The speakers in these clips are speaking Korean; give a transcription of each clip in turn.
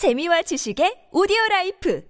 재미와 지식의 오디오 라이프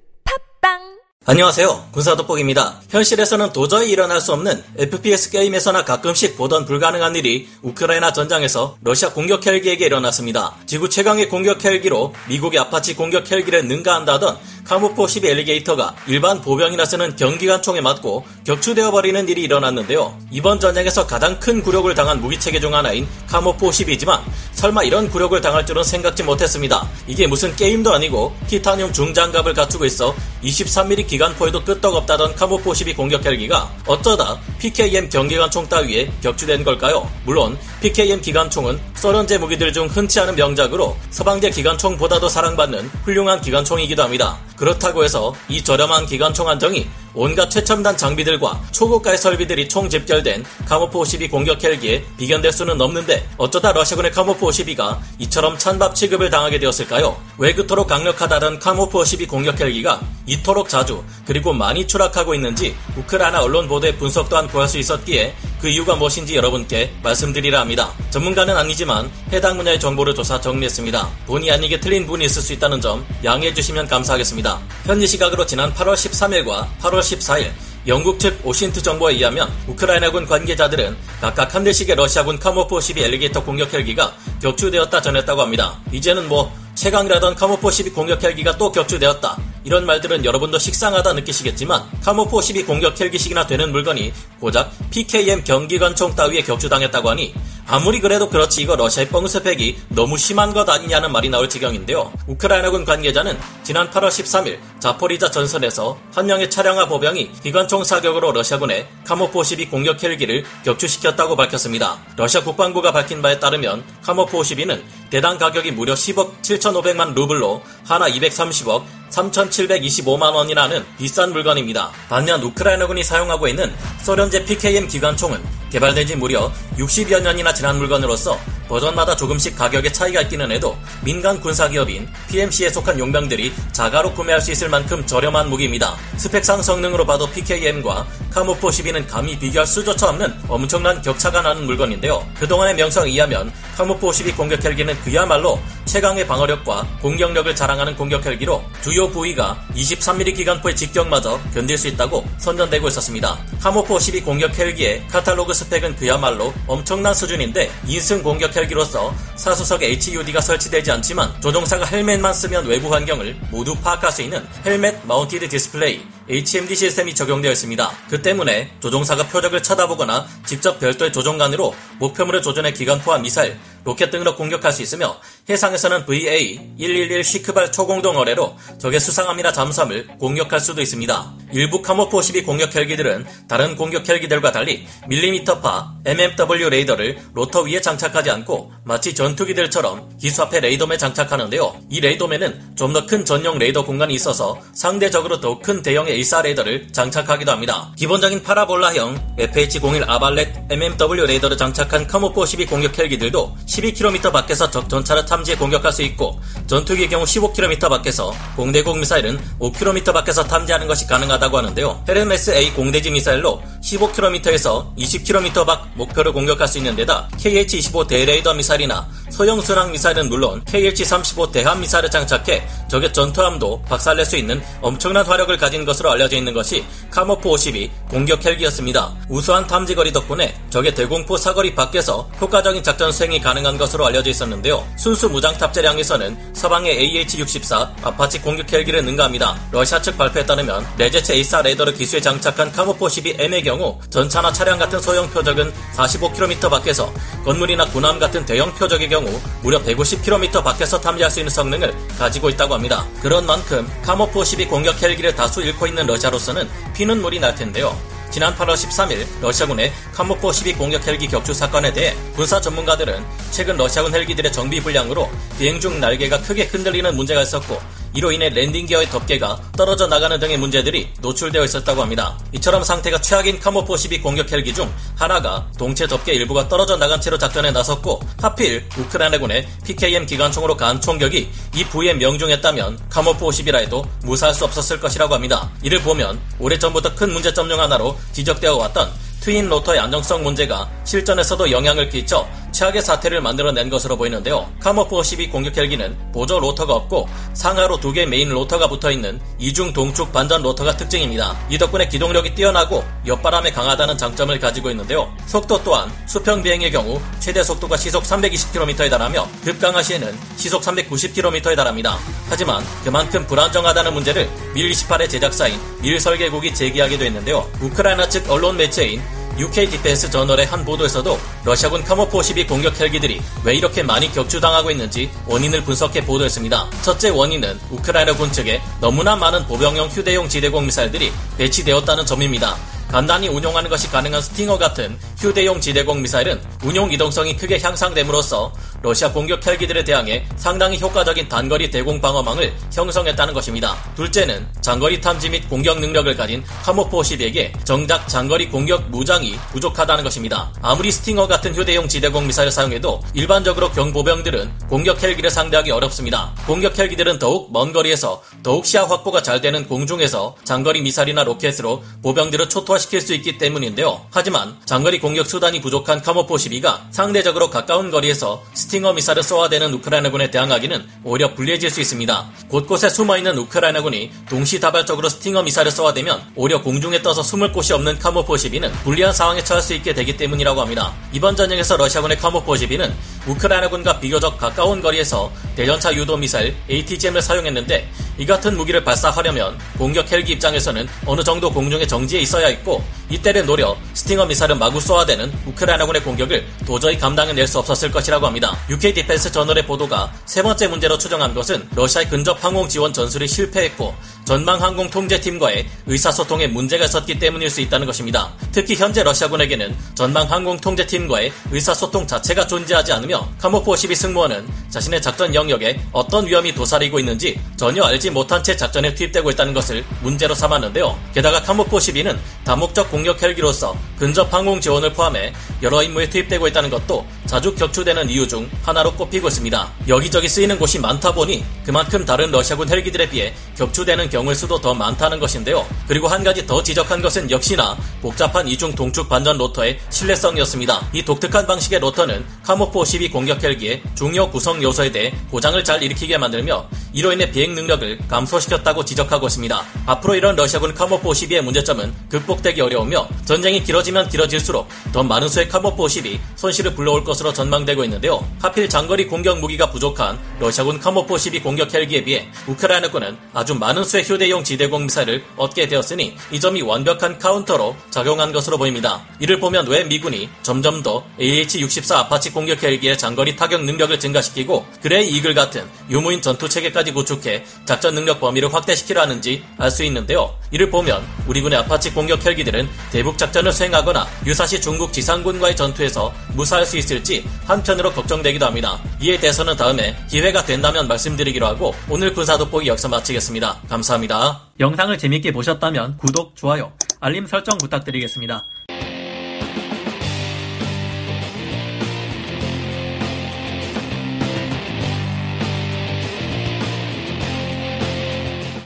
팟빵 안녕하세요. 군사돋보기입니다. 현실에서는 도저히 일어날 수 없는 FPS 게임에서나 가끔씩 보던 불가능한 일이 우크라이나 전장에서 러시아 공격 헬기에게 일어났습니다. 지구 최강의 공격 헬기로 미국의 아파치 공격 헬기를 능가한다던 카모프 52 앨리게이터가 일반 보병이나 쓰는 경기관총에 맞고 격추되어 버리는 일이 일어났는데요. 이번 전쟁에서 가장 큰 굴욕을 당한 무기체계 중 하나인 카모프 52지만 설마 이런 굴욕을 당할 줄은 생각지 못했습니다. 이게 무슨 게임도 아니고 티타늄 중장갑을 갖추고 있어 23mm 기관포에도 끄떡없다던 카모포 12 공격 헬기가 어쩌다 PKM 경기관총 따위에 격추된 걸까요? 물론 PKM 기관총은 소련제 무기들 중 흔치 않은 명작으로 서방제 기관총보다도 사랑받는 훌륭한 기관총이기도 합니다. 그렇다고 해서 이 저렴한 기관총 한정이 온갖 최첨단 장비들과 초고가의 설비들이 총 집결된 카모포 52 공격 헬기에 비견될 수는 없는데 어쩌다 러시아군의 카모포 52가 이처럼 찬밥 취급을 당하게 되었을까요? 왜 그토록 강력하다던 카모포 52 공격 헬기가 이토록 자주 그리고 많이 추락하고 있는지 우크라이나 언론 보도의 분석 또한 구할 수 있었기에 그 이유가 무엇인지 여러분께 말씀드리라 합니다. 전문가는 아니지만 해당 분야의 정보를 조사 정리했습니다. 본의 아니게 틀린 부분이 있을 수 있다는 점 양해해 주시면 감사하겠습니다. 현지 시각으로 지난 8월 13일과 8월 14일 영국 측 오신트 정보에 의하면 우크라이나군 관계자들은 각각 한 대씩의 러시아군 카모포 12 엘리게이터 공격 헬기가 격추되었다 전했다고 합니다. 이제는 뭐 최강이라던 카모포 12 공격 헬기가 또 격추되었다. 이런 말들은 여러분도 식상하다 느끼시겠지만 카모포 12 공격 헬기씩이나 되는 물건이 고작 PKM 경기관총 따위에 격추당했다고 하니 아무리 그래도 그렇지 이거 러시아의 뻥스펙이 너무 심한 것 아니냐는 말이 나올 지경인데요. 우크라이나군 관계자는 지난 8월 13일 자포리자 전선에서 한 명의 차량화 보병이 기관총 사격으로 러시아군의 카모포 12 공격 헬기를 격추시켰다고 밝혔습니다. 러시아 국방부가 밝힌 바에 따르면 카모포 12는 대당 가격이 무려 10억 7,500만 루블로 하나 230억 3,725만 원이라는 비싼 물건입니다. 반면 우크라이나군이 사용하고 있는 소련제 PKM 기관총은 개발된 지 무려 60여 년이나 지난 물건으로서 버전마다 조금씩 가격의 차이가 있기는 해도 민간 군사기업인 PMC에 속한 용병들이 자가로 구매할 수 있을 만큼 저렴한 무기입니다. 스펙상 성능으로 봐도 PKM과 카모포 12는 감히 비교할 수조차 없는 엄청난 격차가 나는 물건인데요. 그동안의 명성에 의하면 카모포 12 공격 헬기는 그야말로 최강의 방어력과 공격력을 자랑하는 공격 헬기로 주요 부위가 23mm 기관포의 직격마저 견딜 수 있다고 선전되고 있었습니다. 카모프 52 공격 헬기의 카탈로그 스펙은 그야말로 엄청난 수준인데 2인승 공격 헬기로서 사수석 HUD가 설치되지 않지만 조종사가 헬멧만 쓰면 외부 환경을 모두 파악할 수 있는 helmet mounted display HMD 시스템이 적용되어 있습니다. 그 때문에 조종사가 표적을 쳐다보거나 직접 별도의 조종관으로 목표물을 조준해 기관포와 미사일, 로켓 등으로 공격할 수 있으며 해상에서는 VA-111 시크발 초공동 어뢰로 적의 수상함이나 잠수함을 공격할 수도 있습니다. 일부 카모프 52 공격 헬기들은 다른 공격 헬기들과 달리 밀리미터파 MMW 레이더를 로터 위에 장착하지 않고 마치 전투기들처럼 기수 앞에 레이돔 장착하는데요. 이 레이돔은 좀 더 큰 전용 레이더 공간이 있어서 상대적으로 더 큰 대형의 AESA 레이더를 장착하기도 합니다. 기본적인 파라볼라형 FH-01 아르발렛 MMW 레이더를 장착한 카모프 52 공격 헬기들도 12km 밖에서 적 전차를 탐지해 공격할 수 있고 전투기의 경우 15km 밖에서 공대공 미사일은 5km 밖에서 탐지하는 것이 가능하다고 하는데요. 헤르메스 A 공대지 미사일로 15km에서 20km 밖 목표를 공격할 수 있는 데다 KH-25 대레이더 미사일이나 소형 순항 미사일은 물론 KH-35 대함 미사일을 장착해 적의 전투함도 박살낼 수 있는 엄청난 화력을 가진 것으로 알려져 있는 것이 카모프 52 공격 헬기였습니다. 우수한 탐지거리 덕분에 적의 대공포 사거리 밖에서 효과적인 작전 수행이 가능한 것으로 알려져 있었는데요. 순수 무장 탑재량에서는 서방의 AH-64 아파치 공격 헬기를 능가합니다. 러시아 측 발표에 따르면 레제체 A4 레이더를 기수에 장착한 카모프 52M의 경우 전차나 차량 같은 소형 표적은 45km 밖에서 건물이나 군함 같은 대형 표적의 경우 무려 150km 밖에서 탐지할 수 있는 성능을 가지고 있다고 합니다. 그런 만큼 카모프 52 공격 헬기를 다수 잃고 있는 러시아로서는 피눈물이 날 텐데요. 지난 8월 13일 러시아군의 카모프 52 공격 헬기 격추 사건에 대해 군사 전문가들은 최근 러시아군 헬기들의 정비 불량으로 비행 중 날개가 크게 흔들리는 문제가 있었고 이로 인해 랜딩 기어의 덮개가 떨어져 나가는 등의 문제들이 노출되어 있었다고 합니다. 이처럼 상태가 최악인 카모프 52 공격 헬기 중 하나가 동체 덮개 일부가 떨어져 나간 채로 작전에 나섰고 하필 우크라이나군의 PKM 기관총으로 가한 총격이 이 부위에 명중했다면 카모프 52라 해도 무사할 수 없었을 것이라고 합니다. 이를 보면 오래전부터 큰 문제점 중 하나로 지적되어 왔던 twin 로터의 안정성 문제가 실전에서도 영향을 끼쳐 최악의 사태를 만들어낸 것으로 보이는데요. 카모프 52 공격 헬기는 보조 로터가 없고 상하로 두 개 메인 로터가 붙어있는 이중 동축 반전 로터가 특징입니다. 이 덕분에 기동력이 뛰어나고 옆바람에 강하다는 장점을 가지고 있는데요. 속도 또한 수평 비행의 경우 최대 속도가 시속 320km에 달하며 급강하 시에는 시속 390km에 달합니다. 하지만 그만큼 불안정하다는 문제를 밀 28의 제작사인 밀 설계국이 제기하기도 했는데요. 우크라이나 측 언론 매체인 UK 디펜스 저널의 한 보도에서도 러시아군 카모프 52 공격 헬기들이 왜 이렇게 많이 격추당하고 있는지 원인을 분석해 보도했습니다. 첫째 원인은 우크라이나군 측에 너무나 많은 보병용 휴대용 지대공 미사일들이 배치되었다는 점입니다. 간단히 운용하는 것이 가능한 스팅어 같은 휴대용 지대공 미사일은 운용 이동성이 크게 향상됨으로써 러시아 공격 헬기들에 대항해 상당히 효과적인 단거리 대공 방어망을 형성했다는 것입니다. 둘째는 장거리 탐지 및 공격 능력을 가진 카모프 52에게 정작 장거리 공격 무장이 부족하다는 것입니다. 아무리 스팅어 같은 휴대용 지대공 미사일을 사용해도 일반적으로 경보병들은 공격 헬기를 상대하기 어렵습니다. 공격 헬기들은 더욱 먼 거리에서 더욱 시야 확보가 잘 되는 공중에서 장거리 미사일이나 로켓으로 보병들을 초토화 시킬 수 있기 때문인데요. 하지만 장거리 공격 수단이 부족한 카모프 52가 상대적으로 가까운 거리에서 스팅어 미사일을 쏘아대는 우크라이나군에 대항하기는 오히려 불리해질 수 있습니다. 곳곳에 숨어있는 우크라이나군이 동시다발적으로 스팅어 미사일을 쏘아대면 오히려 공중에 떠서 숨을 곳이 없는 카모프 52는 불리한 상황에 처할 수 있게 되기 때문이라고 합니다. 이번 전쟁에서 러시아군의 카모프 52는 우크라이나군과 비교적 가까운 거리에서 대전차 유도 미사일 ATGM을 사용했는데 이 같은 무기를 발사하려면 공격 헬기 입장에서는 어느 정도 공중에 정지해 있어야 했고 이때를 노려 스팅어 미사일은 마구 쏘아대는 우크라이나군의 공격을 도저히 감당해낼 수 없었을 것이라고 합니다. UK 디펜스 저널의 보도가 세 번째 문제로 추정한 것은 러시아의 근접 항공 지원 전술이 실패했고 전방 항공 통제팀과의 의사소통에 문제가 있었기 때문일 수 있다는 것입니다. 특히 현재 러시아군에게는 전방 항공 통제팀과의 의사소통 자체가 존재하지 않으며 카모포 12 승무원은 자신의 작전 영역에 어떤 위험이 도사리고 있는지 전혀 알지 못한 채 작전에 투입되고 있다는 것을 문제로 삼았는데요. 게다가 카모포 12는 다목적 공격 헬기로서 근접 항공 지원을 포함해 여러 임무에 투입되고 있다는 것도 자주 격추되는 이유 중 하나로 꼽히고 있습니다. 여기저기 쓰이는 곳이 많다 보니 그만큼 다른 러시아군 헬기들에 비해 격추되는 경우의 수도 더 많다는 것인데요. 그리고 한 가지 더 지적한 것은 역시나 복잡한 이중 동축 반전 로터의 신뢰성이었습니다. 이 독특한 방식의 로터는 카모프 52 공격 헬기의 중요 구성 요소에 대해 고장을 잘 일으키게 만들며 이로 인해 비행 능력을 감소시켰다고 지적하고 있습니다. 앞으로 이런 러시아군 카모프 52의 문제점은 극복되기 어려우며 전쟁이 길어지면 길어질수록 더 많은 수의 카모프 52 손실을 불러올 것으로 전망되고 있는데요. 하필 장거리 공격 무기가 부족한 러시아군 카모프 52 공격 헬기에 비해 우크라이나군은 아주 많은 수의 휴대용 지대공 미사일을 얻게 되었으니 이 점이 완벽한 카운터로 작용한 것으로 보입니다. 이를 보면 왜 미군이 점점 더 AH-64 아파치 공격 헬기의 장거리 타격 능력을 증가시키고 그레이 이글 같은 유무인 전투 체계까지 구축해 작전 능력 범위를 확대시키려 하는지 알 수 있는데요. 이를 보면 우리 군의 아파치 공격 헬기들은 대북 작전을 수행하거나 유사시 중국 지상군과의 전투에서 무사할 수 있을지 한편으로 걱정되기도 합니다. 이에 대해서는 다음에 기회가 된다면 말씀드리기로 하고 오늘 군사 돋보기 여기서 마치겠습니다. 감사합니다. 영상을 재밌게 보셨다면 구독, 좋아요, 알림 설정 부탁드리겠습니다.